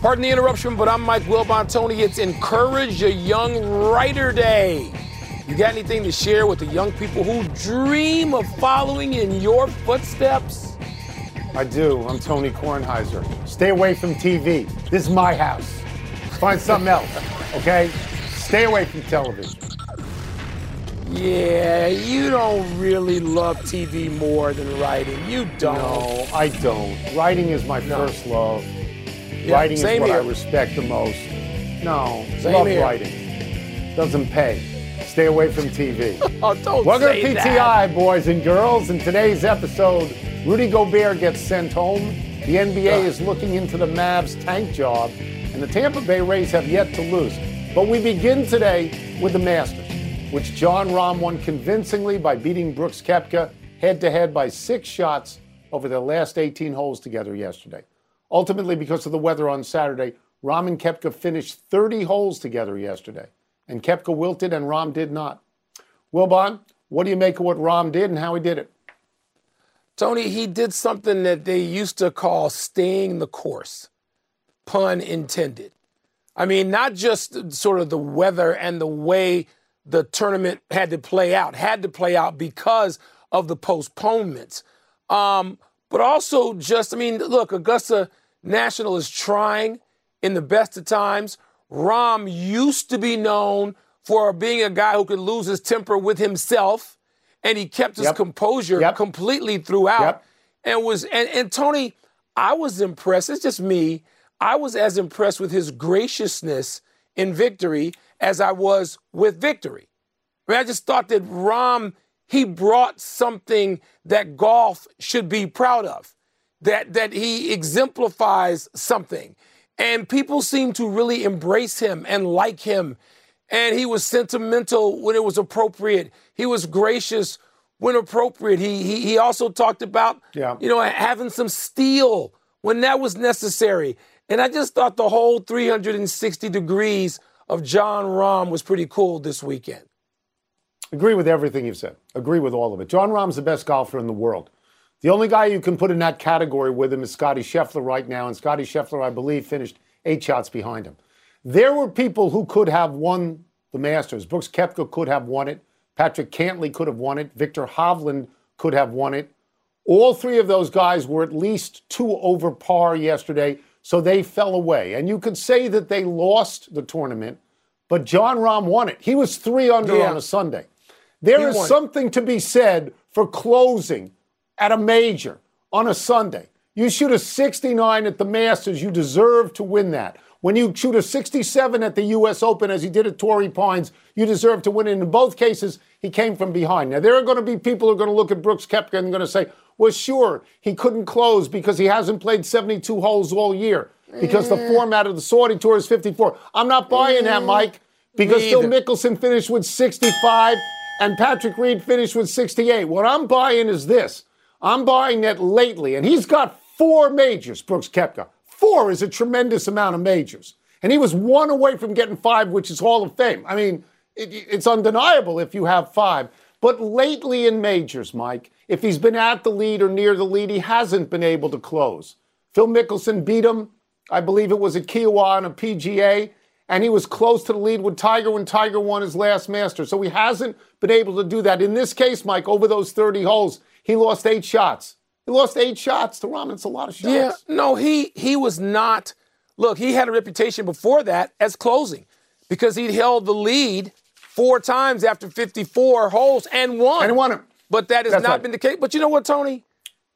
Pardon the interruption, but I'm Mike Wilbon. Tony, it's Encourage a Young Writer Day. You got anything to share with the young people who dream of following in your footsteps? I do. I'm Tony Kornheiser. Stay away from TV. This is my house. Find something else, okay? Stay away from television. Yeah, you don't really love TV more than writing. You don't. No, I don't. Writing is my No. first love. Yeah, writing is what here. I respect the most. No, Same love here. writing. Doesn't pay. Stay away from TV. Oh, don't Welcome say to that. PTI, boys and girls. In today's episode, Rudy Gobert gets sent home. The NBA ah. is looking into the Mavs tank job, and the Tampa Bay Rays have yet to lose. But we begin today with the Masters, which Jon Rahm won convincingly by beating Brooks Koepka head to head by six shots over their last 18 holes together yesterday. Ultimately, because of the weather on Saturday, Rahm and Koepka finished 30 holes together yesterday, and Koepka wilted and Rahm did not. Wilbon, what do you make of what Rahm did and how he did it? Tony, he did something that they used to call staying the course, pun intended. I mean, not just sort of the weather and the way the tournament had to play out, had to play out because of the postponements. Um, but also just, I mean, look, Augusta National is trying in the best of times. Rahm used to be known for being a guy who could lose his temper with himself, and he kept his Yep. composure Yep. completely throughout. Yep. And was and, and Tony, I was impressed. It's just me. I was as impressed with his graciousness in victory as I was with victory. I mean, I just thought that Rahm, he brought something that golf should be proud of, that, that he exemplifies something. And people seem to really embrace him and like him. And he was sentimental when it was appropriate. He was gracious when appropriate. He, he, he also talked about, Yeah. you know, having some steel when that was necessary. And I just thought the whole 360 degrees of Jon Rahm was pretty cool this weekend. Agree with everything you've said. Agree with all of it. Jon Rahm's the best golfer in the world. The only guy you can put in that category with him is Scotty Scheffler right now, and Scotty Scheffler, I believe, finished eight shots behind him. There were people who could have won the Masters. Brooks Koepka could have won it. Patrick Cantlay could have won it. Viktor Hovland could have won it. All three of those guys were at least two over par yesterday, so they fell away. And you could say that they lost the tournament, but Jon Rahm won it. He was three under Yeah. on a Sunday. There He is won something to be said for closing at a major on a Sunday. You shoot a 69 at the Masters, you deserve to win that. When you shoot a 67 at the U.S. Open, as he did at Torrey Pines, you deserve to win it. In both cases, he came from behind. Now, there are going to be people who are going to look at Brooks Koepka and going to say, well, sure, he couldn't close because he hasn't played 72 holes all year because the eh. format of the Saudi Tour is 54. I'm not buying that, eh. Mike, because Phil Mickelson finished with 65 and Patrick Reed finished with 68. What I'm buying is this. I'm buying that lately, and he's got four majors, Brooks Koepka. Four is a tremendous amount of majors. And he was one away from getting five, which is Hall of Fame. I mean, it, it's undeniable if you have five. But lately in majors, Mike, if he's been at the lead or near the lead, he hasn't been able to close. Phil Mickelson beat him, I believe it was at Kiawah on a PGA, and he was close to the lead with Tiger when Tiger won his last Master. So he hasn't been able to do that. In this case, Mike, over those 30 holes, he lost eight shots. He lost eight shots to Rahm. It's a lot of shots. Yeah, no, he he was not. Look, he had a reputation before that as closing because he'd held the lead four times after 54 holes and won. And won it. But that has That's not right. been the case. But you know what, Tony?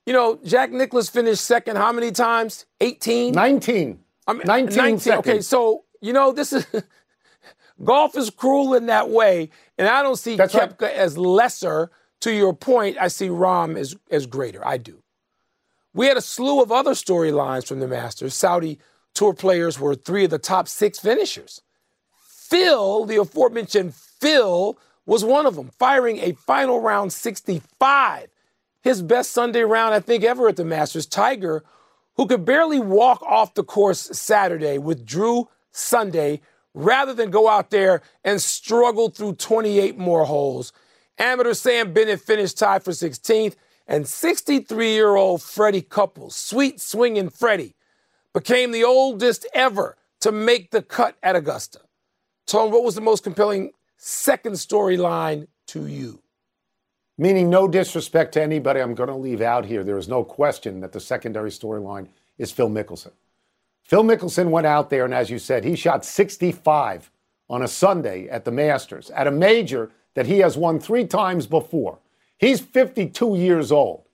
You know, Jack Nicklaus finished second how many times? 18? 19. I mean, 19 seconds. Okay, so, you know, this is golf is cruel in that way. And I don't see That's right. As lesser. To your point, I see Rahm as, as greater. I do. We had a slew of other storylines from the Masters. Saudi Tour players were three of the top six finishers. Phil, the aforementioned Phil, was one of them, firing a final round 65. His best Sunday round, I think, ever at the Masters. Tiger, who could barely walk off the course Saturday, withdrew Sunday rather than go out there and struggle through 28 more holes. Amateur Sam Bennett finished tied for 16th, and 63 year old Freddie Couples, sweet swinging Freddie, became the oldest ever to make the cut at Augusta. Tone, what was the most compelling second storyline to you? Meaning, no disrespect to anybody I'm going to leave out here. There is no question that the secondary storyline is Phil Mickelson. Phil Mickelson went out there, and as you said, he shot 65 on a Sunday at the Masters, at a major that he has won three times before. He's 52 years old.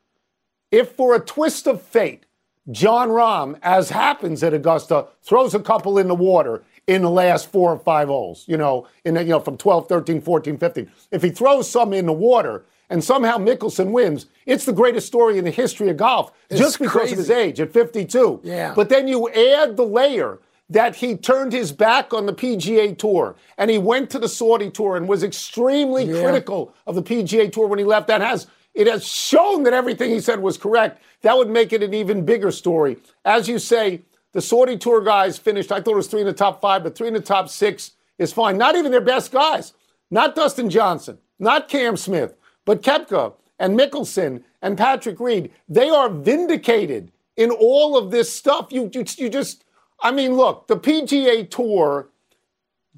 If for a twist of fate, Jon Rahm, as happens at Augusta, throws a couple in the water in the last four or five holes, you know, in you know from 12, 13, 14, 15. If he throws some in the water and somehow Mickelson wins, it's the greatest story in the history of golf it's just because crazy. of his age at 52. Yeah. But then you add the layer that he turned his back on the PGA Tour and he went to the Saudi Tour and was extremely Yeah. critical of the PGA Tour when he left. That has it has shown that everything he said was correct. That would make it an even bigger story. As you say, the Saudi Tour guys finished. I thought it was three in the top five, but three in the top six is fine. Not even their best guys. Not Dustin Johnson, not Cam Smith, but Koepka and Mickelson and Patrick Reed. They are vindicated in all of this stuff. You, you, you just, I mean, look, the PGA Tour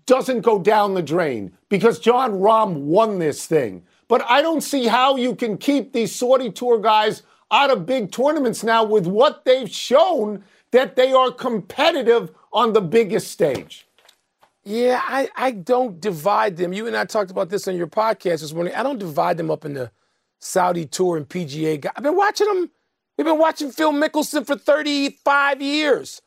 doesn't go down the drain because Jon Rahm won this thing. But I don't see how you can keep these Saudi Tour guys out of big tournaments now with what they've shown that they are competitive on the biggest stage. Yeah, I, I don't divide them. You and I talked about this on your podcast this morning. I don't divide them up into Saudi Tour and PGA. guy- I've been watching them. We've been watching Phil Mickelson for 35 years.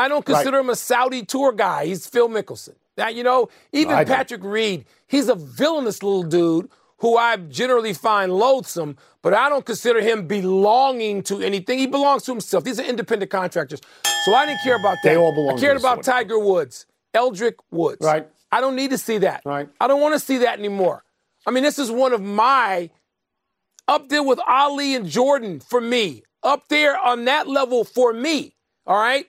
I don't consider him a Saudi Tour guy. He's Phil Mickelson. Now, you know, even don't. Patrick Reed, he's a villainous little dude who I generally find loathsome, but I don't consider him belonging to anything. He belongs to himself. These are independent contractors. So I didn't care about that. They all belong I cared about Saudi Tiger Woods, Eldrick Woods. Right. I don't need to see that. Right. I don't want to see that anymore. I mean, this is one of my up there with Ali and Jordan for me. Up there on that level for me. All right.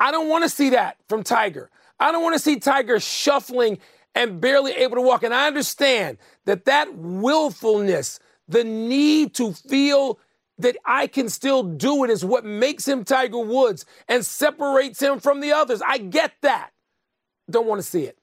I don't want to see that from Tiger. I don't want to see Tiger shuffling and barely able to walk. And I understand that that willfulness, the need to feel that I can still do it is what makes him Tiger Woods and separates him from the others. I get that. Don't want to see it.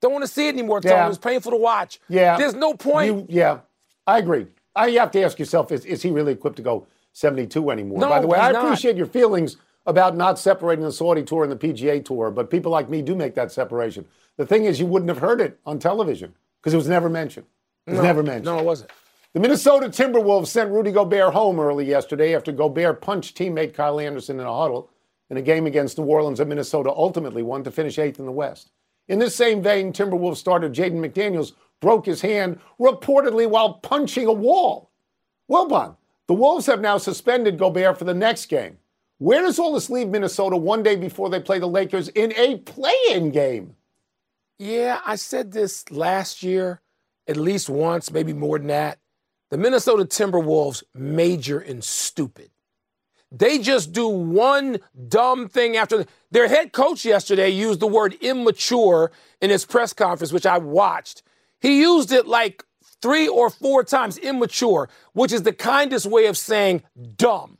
Don't want to see it anymore, Tony. Yeah. It's painful to watch. Yeah. There's no point. You, yeah, I agree. I, you have to ask yourself, is, is he really equipped to go 72 anymore? No, By the way, I not. appreciate your feelings about not separating the Saudi Tour and the PGA Tour, but people like me do make that separation. The thing is, you wouldn't have heard it on television because it was never mentioned. It was never mentioned. no, it wasn't. The Minnesota Timberwolves sent Rudy Gobert home early yesterday after Gobert punched teammate Kyle Anderson in a huddle in a game against New Orleans that Minnesota ultimately won to finish eighth in the West. In this same vein, Timberwolves starter Jaden McDaniels broke his hand reportedly while punching a wall. Well, Wilbon, the Wolves have now suspended Gobert for the next game. Where does all this leave Minnesota one day before they play the Lakers in a play-in game? Yeah, I said this last year, at least once, maybe more than that. The Minnesota Timberwolves major in stupid. They just do one dumb thing after the, their head coach yesterday used the word immature in his press conference, which I watched. He used it like three or four times immature, which is the kindest way of saying dumb.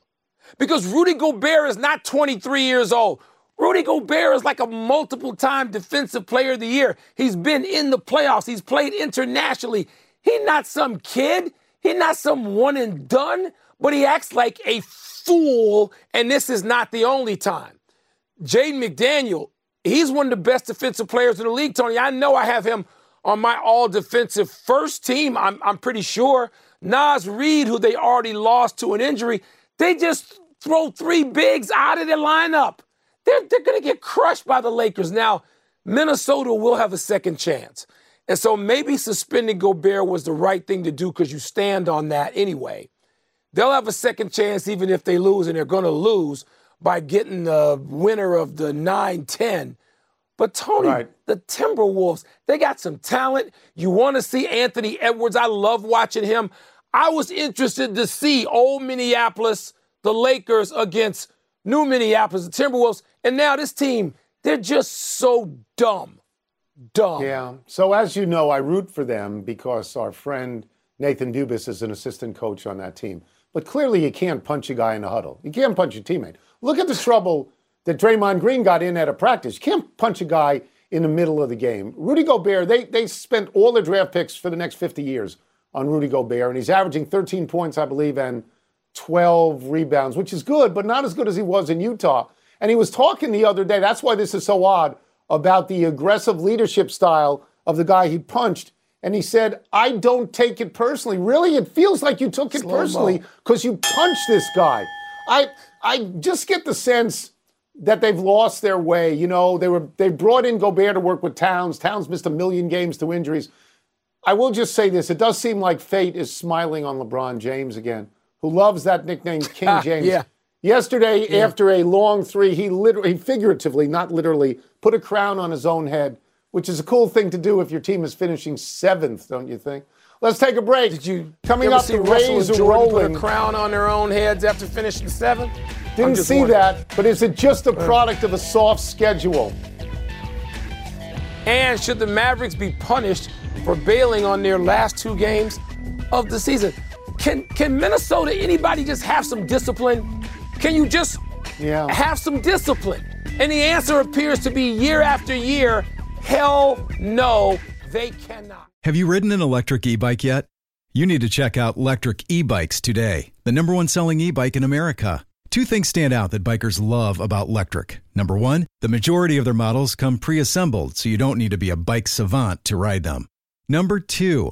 Because Rudy Gobert is not 23 years old. Rudy Gobert is like a multiple time defensive player of the year. He's been in the playoffs, he's played internationally. He's not some kid, he's not some one and done, but he acts like a fool, and this is not the only time. Jaden McDaniel, he's one of the best defensive players in the league, Tony. I know I have him on my all defensive first team, I'm, I'm pretty sure. Naz Reid, who they already lost to an injury, they just throw three bigs out of their lineup. They're, they're going to get crushed by the Lakers. Now, Minnesota will have a second chance. And so maybe suspending Gobert was the right thing to do because you stand on that anyway. they'll have a second chance even if they lose, and they're going to lose by getting the winner of the 9 10. But Tony, right. the Timberwolves, they got some talent. You want to see Anthony Edwards. I love watching him. I was interested to see old Minneapolis, the Lakers against new Minneapolis, the Timberwolves. And now this team, they're just so dumb. Dumb. Yeah. So as you know, I root for them because our friend Nathan Dubus is an assistant coach on that team. But clearly you can't punch a guy in the huddle. You can't punch your teammate. Look at the trouble that Draymond Green got in at a practice. You can't punch a guy in the middle of the game. Rudy Gobert, they, they spent all their draft picks for the next 50 years on Rudy Gobert, and he's averaging 13 points, I believe, and 12 rebounds, which is good, but not as good as he was in Utah. And he was talking the other day, that's why this is so odd, about the aggressive leadership style of the guy he punched. And he said, I don't take it personally. Really? It feels like you took it Slow personally because you punched this guy. I I just get the sense that they've lost their way. You know, they were they brought in Gobert to work with Towns. Towns missed a million games to injuries. I will just say this: it does seem like fate is smiling on LeBron James again, who loves that nickname King ah, James. yeah. Yesterday, yeah. after a long three, he literally, figuratively, not literally, put a crown on his own head, which is a cool thing to do if your team is finishing seventh, don't you think? Let's take a break. Did you coming you up? The Rays are rolling. Put a crown on their own heads after finishing seventh. Didn't see wondering. that, but is it just a uh. product of a soft schedule? And should the Mavericks be punished for bailing on their last two games of the season? Can can Minnesota anybody just have some discipline? Can you just yeah. have some discipline? And the answer appears to be year after year, hell no, they cannot. Have you ridden an electric e-bike yet? You need to check out Lectric E-Bikes today, the number one selling e-bike in America. Two things stand out that bikers love about Lectric. Number one, the majority of their models come pre-assembled, so you don't need to be a bike savant to ride them. Number two,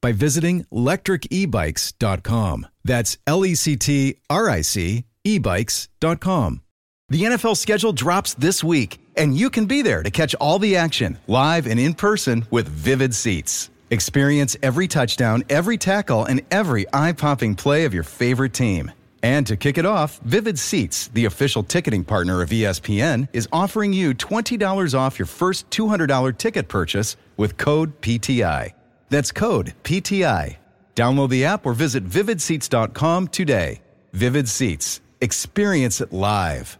by visiting lectricebikes.com. That's L E C T R I C ebikes.com. The NFL schedule drops this week, and you can be there to catch all the action live and in person with Vivid Seats. Experience every touchdown, every tackle, and every eye popping play of your favorite team. And to kick it off, Vivid Seats, the official ticketing partner of ESPN, is offering you $20 off your first $200 ticket purchase with code PTI. That's code PTI. Download the app or visit vividseats.com today. Vivid Seats. Experience it live.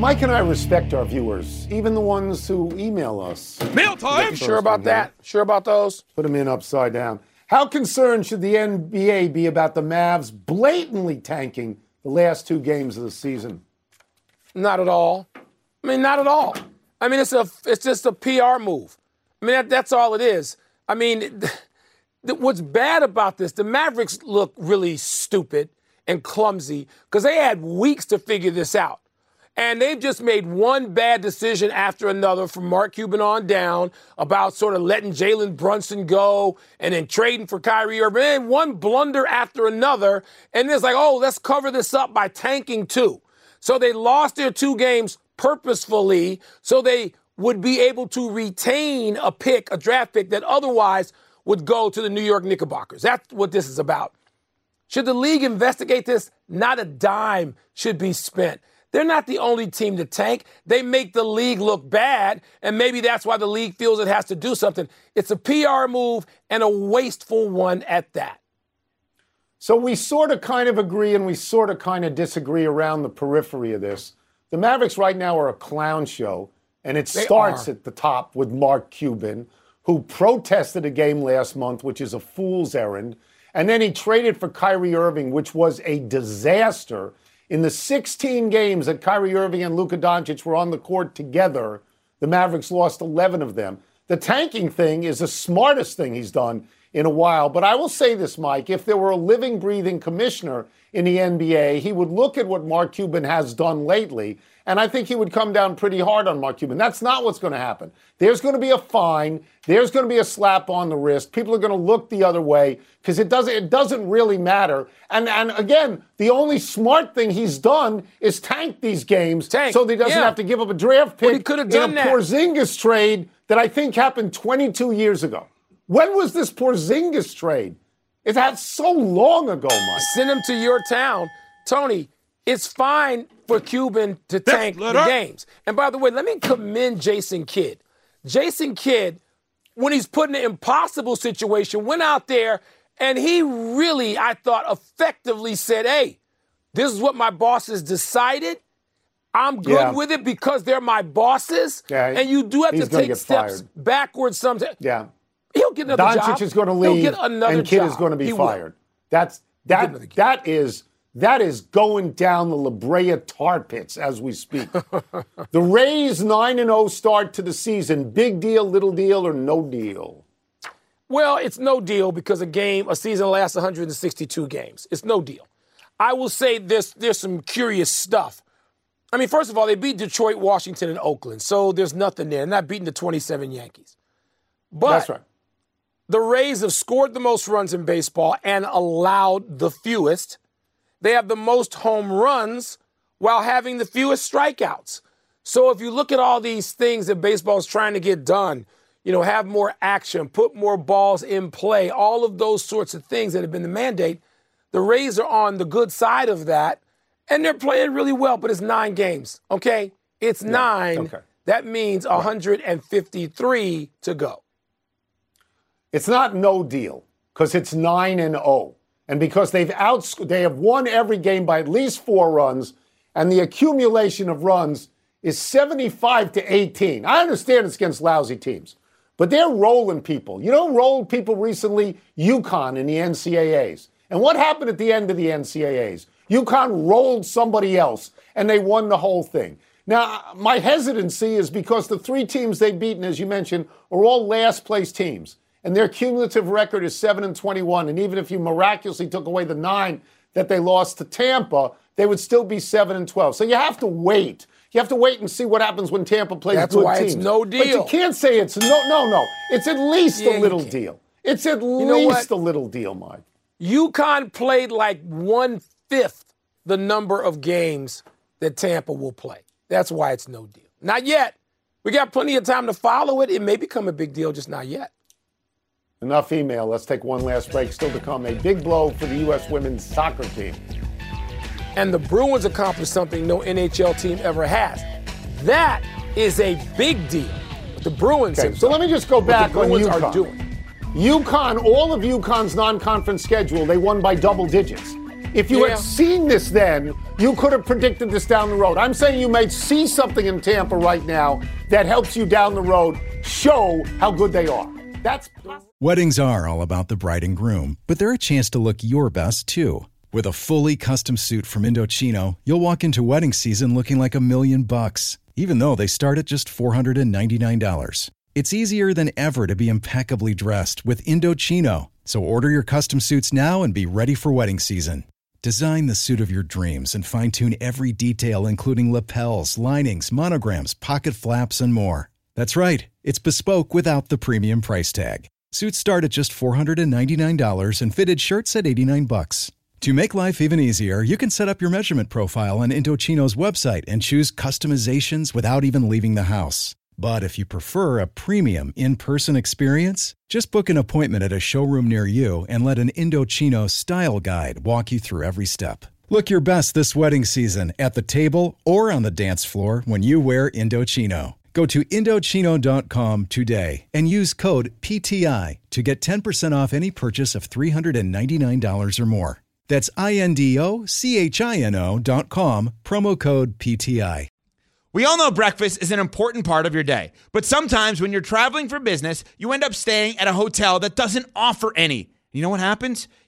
Mike and I respect our viewers, even the ones who email us. Mail time! Sure about that? Sure about those? Put them in upside down. How concerned should the NBA be about the Mavs blatantly tanking the last two games of the season? Not at all. I mean, not at all. I mean, it's a it's just a PR move. I mean, that, that's all it is. I mean, what's bad about this? The Mavericks look really stupid and clumsy because they had weeks to figure this out. And they've just made one bad decision after another from Mark Cuban on down about sort of letting Jalen Brunson go and then trading for Kyrie Irving. And one blunder after another. And it's like, oh, let's cover this up by tanking too. So they lost their two games purposefully so they would be able to retain a pick, a draft pick that otherwise would go to the New York Knickerbockers. That's what this is about. Should the league investigate this? Not a dime should be spent. They're not the only team to tank. They make the league look bad, and maybe that's why the league feels it has to do something. It's a PR move and a wasteful one at that. So we sort of kind of agree and we sort of kind of disagree around the periphery of this. The Mavericks right now are a clown show, and it they starts are. at the top with Mark Cuban, who protested a game last month, which is a fool's errand. And then he traded for Kyrie Irving, which was a disaster. In the 16 games that Kyrie Irving and Luka Doncic were on the court together, the Mavericks lost 11 of them. the tanking thing is the smartest thing he's done in a while. But I will say this, Mike, if there were a living, breathing commissioner in the NBA, he would look at what Mark Cuban has done lately and I think he would come down pretty hard on Mark Cuban. That's not what's going to happen. There's going to be a fine. There's going to be a slap on the wrist. People are going to look the other way because it doesn't it doesn't really matter. And and again, the only smart thing he's done is tank these games tank. so that he doesn't yeah. have to give up a draft pick well, he could have done in a that. Porzingis trade that I think happened 22 years ago. When was this Porzingis trade? It had so long ago, Mike. Send him to your town, Tony. It's fine for Cuban to tank the games. And by the way, let me commend Jason Kidd. Jason Kidd, when he's put in an impossible situation, went out there and he really, I thought, effectively said, hey, this is what my bosses decided. I'm good Yeah. with it because they're my bosses. Yeah, and you do have to take steps fired. backwards sometimes. Yeah. He'll get another Doncic job. is going to He'll leave, get another and Kidd job. is going to be He will. fired. That's that. That is that is going down the La Brea tar pits as we speak. the Rays nine and zero start to the season. Big deal, little deal, or no deal? Well, it's no deal because a game, a season lasts 162 games. It's no deal. I will say this: there's some curious stuff. I mean, first of all, they beat Detroit, Washington, and Oakland, so there's nothing there. They're not beating the 27 Yankees. But That's right. The Rays have scored the most runs in baseball and allowed the fewest. They have the most home runs while having the fewest strikeouts. So if you look at all these things that baseball is trying to get done, you know, have more action, put more balls in play, all of those sorts of things that have been the mandate, the Rays are on the good side of that, and they're playing really well. But it's nine games, okay? It's nine. okay. That means 153 to go. It's not no deal because it's nine and zero, and because they've out they have won every game by at least four runs, and the accumulation of runs is seventy five to eighteen. I understand it's against lousy teams, but they're rolling people. You know, rolled people recently. UConn in the NCAA's, and what happened at the end of the NCAA's? UConn rolled somebody else, and they won the whole thing. Now, my hesitancy is because the three teams they've beaten, as you mentioned, are all last place teams and their cumulative record is 7 and 21 and even if you miraculously took away the 9 that they lost to Tampa they would still be 7 and 12 so you have to wait you have to wait and see what happens when Tampa plays That's good why teams it's no deal. but you can't say it's no no no it's at least Yeah, a little deal it's at know least a little deal Mike UConn played like one fifth the number of games that Tampa will play. That's why it's no deal. Not yet. We got plenty of time to follow it. It may become a big deal, just not yet. Enough email let's take one last break still to come a big blow for the US women's soccer team And the Bruins accomplished something no NHL team ever has. That is a big deal. The Bruins Okay, so let me just go what back the on Bruins UConn. are doing. UConn, all of UConn's non-conference schedule, they won by double digits. If you Yeah. had seen this then, you could have predicted this down the road. I'm saying you may see something in Tampa right now that helps you down the road show how good they are. That's Weddings are all about the bride and groom, but they're a chance to look your best too. With a fully custom suit from Indochino, you'll walk into wedding season looking like a million bucks, even though they start at just $499. It's easier than ever to be impeccably dressed with Indochino. So order your custom suits now and be ready for wedding season. Design the suit of your dreams and fine tune every detail, including lapels, linings, monograms, pocket flaps, and more. That's right, it's bespoke without the premium price tag. Suits start at just $499 and fitted shirts at 89 bucks. To make life even easier, you can set up your measurement profile on Indochino's website and choose customizations without even leaving the house. But if you prefer a premium in person experience, just book an appointment at a showroom near you and let an Indochino style guide walk you through every step. Look your best this wedding season at the table or on the dance floor when you wear Indochino. Go to Indochino.com today and use code PTI to get 10% off any purchase of $399 or more. That's I N D O C H I N O dot com, promo code PTI. We all know breakfast is an important part of your day, but sometimes when you're traveling for business, you end up staying at a hotel that doesn't offer any. You know what happens?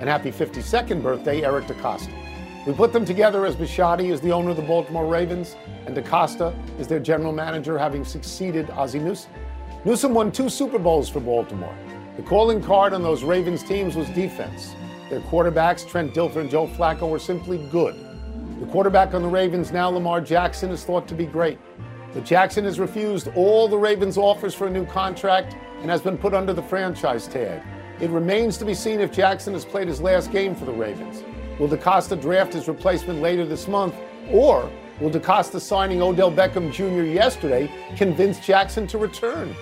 and happy 52nd birthday, Eric DeCosta. We put them together as Bisciotti is the owner of the Baltimore Ravens, and DeCosta is their general manager, having succeeded Ozzie Newsome. Newsome won two Super Bowls for Baltimore. The calling card on those Ravens teams was defense. Their quarterbacks, Trent Dilfer and Joe Flacco, were simply good. The quarterback on the Ravens now, Lamar Jackson, is thought to be great. But Jackson has refused all the Ravens' offers for a new contract and has been put under the franchise tag. It remains to be seen if Jackson has played his last game for the Ravens. Will DeCosta draft his replacement later this month, or will DeCosta signing Odell Beckham Jr. yesterday convince Jackson to return?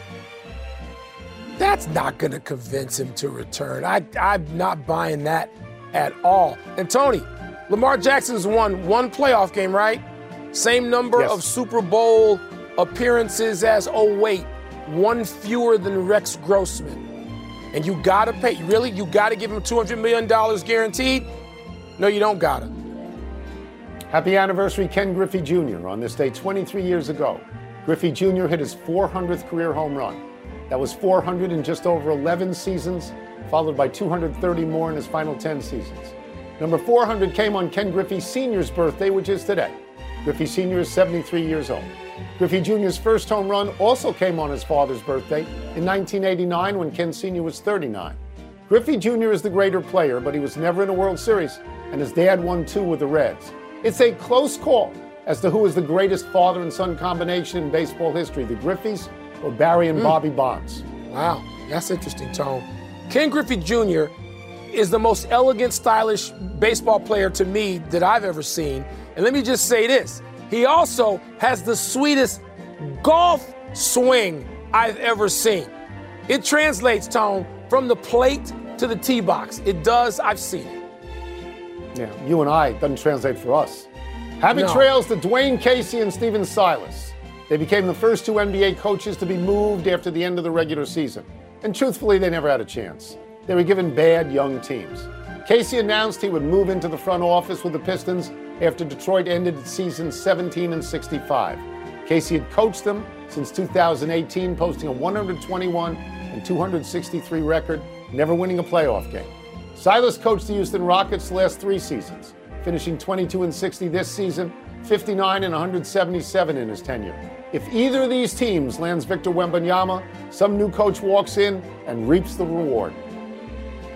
That's not going to convince him to return. I, I'm not buying that at all. And Tony, Lamar Jackson's won one playoff game, right? Same number Yes. of Super Bowl appearances as, oh, wait, one fewer than Rex Grossman. And you got to pay, really? You got to give him $200 million guaranteed? No, you don't got to. Happy anniversary, Ken Griffey Jr. On this day 23 years ago, Griffey Jr. hit his 400th career home run. That was 400 in just over 11 seasons, followed by 230 more in his final 10 seasons. Number 400 came on Ken Griffey Sr.'s birthday, which is today. Griffey Sr. is 73 years old. Griffey Jr.'s first home run also came on his father's birthday in 1989 when Ken Sr. was 39. Griffey Jr. is the greater player, but he was never in a World Series, and his dad won two with the Reds. It's a close call as to who is the greatest father and son combination in baseball history, the Griffeys or Barry and hmm. Bobby Bonds. Wow, that's interesting, Tone. Ken Griffey Jr. is the most elegant, stylish baseball player to me that I've ever seen. And let me just say this he also has the sweetest golf swing I've ever seen. It translates, Tone, from the plate to the tee box. It does, I've seen it. Yeah, you and I, it doesn't translate for us. Happy No. trails to Dwane Casey and Stephen Silas. They became the first two NBA coaches to be moved after the end of the regular season. And truthfully, they never had a chance. They were given bad young teams. Casey announced he would move into the front office with the Pistons after Detroit ended its season 17 and 65. Casey had coached them since 2018, posting a 121 and 263 record, never winning a playoff game. Silas coached the Houston Rockets the last three seasons, finishing 22 and 60 this season, 59 and 177 in his tenure. If either of these teams lands Victor Wembanyama, some new coach walks in and reaps the reward.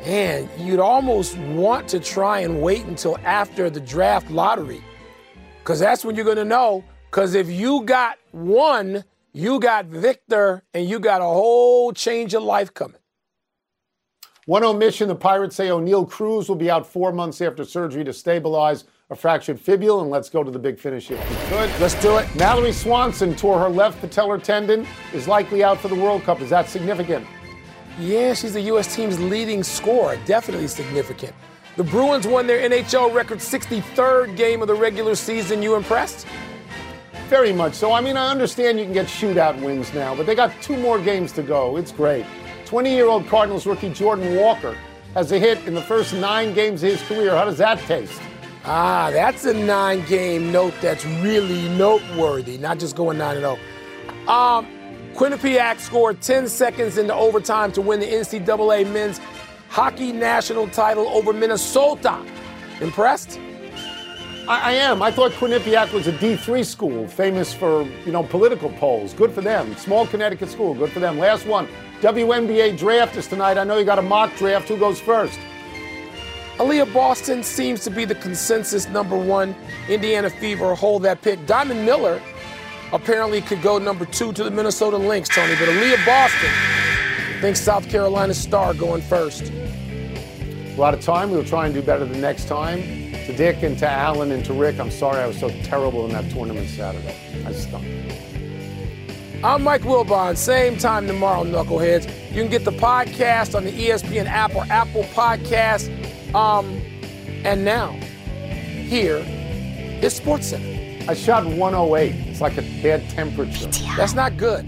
Man, you'd almost want to try and wait until after the draft lottery. Because that's when you're going to know. Because if you got one, you got Victor, and you got a whole change of life coming. One omission the Pirates say Oneil Cruz will be out four months after surgery to stabilize a fractured fibula. And let's go to the big finish if we could. Let's do it. Mallory Swanson tore her left patellar tendon, is likely out for the World Cup. Is that significant? Yeah, she's the U.S. team's leading scorer. Definitely significant. The Bruins won their NHL record 63rd game of the regular season. You impressed? Very much so. I mean, I understand you can get shootout wins now, but they got two more games to go. It's great. 20 year old Cardinals rookie Jordan Walker has a hit in the first nine games of his career. How does that taste? Ah, that's a nine game note that's really noteworthy, not just going 9 0. Um, Quinnipiac scored 10 seconds into overtime to win the NCAA men's hockey national title over Minnesota. Impressed? I, I am. I thought Quinnipiac was a D3 school, famous for, you know, political polls. Good for them. Small Connecticut school. Good for them. Last one. WNBA draft is tonight. I know you got a mock draft. Who goes first? Aaliyah Boston seems to be the consensus number one. Indiana Fever hold that pick. Diamond Miller apparently could go number two to the Minnesota Lynx, Tony. But Aaliyah Boston thinks South Carolina Star going first. A lot of time. We'll try and do better the next time. To Dick and to Alan and to Rick, I'm sorry I was so terrible in that tournament Saturday. I stunk. I'm Mike Wilbon. Same time tomorrow, Knuckleheads. You can get the podcast on the ESPN app or Apple Podcast. Um, and now, here is SportsCenter. I shot 108. It's like a bad temperature. That's not good.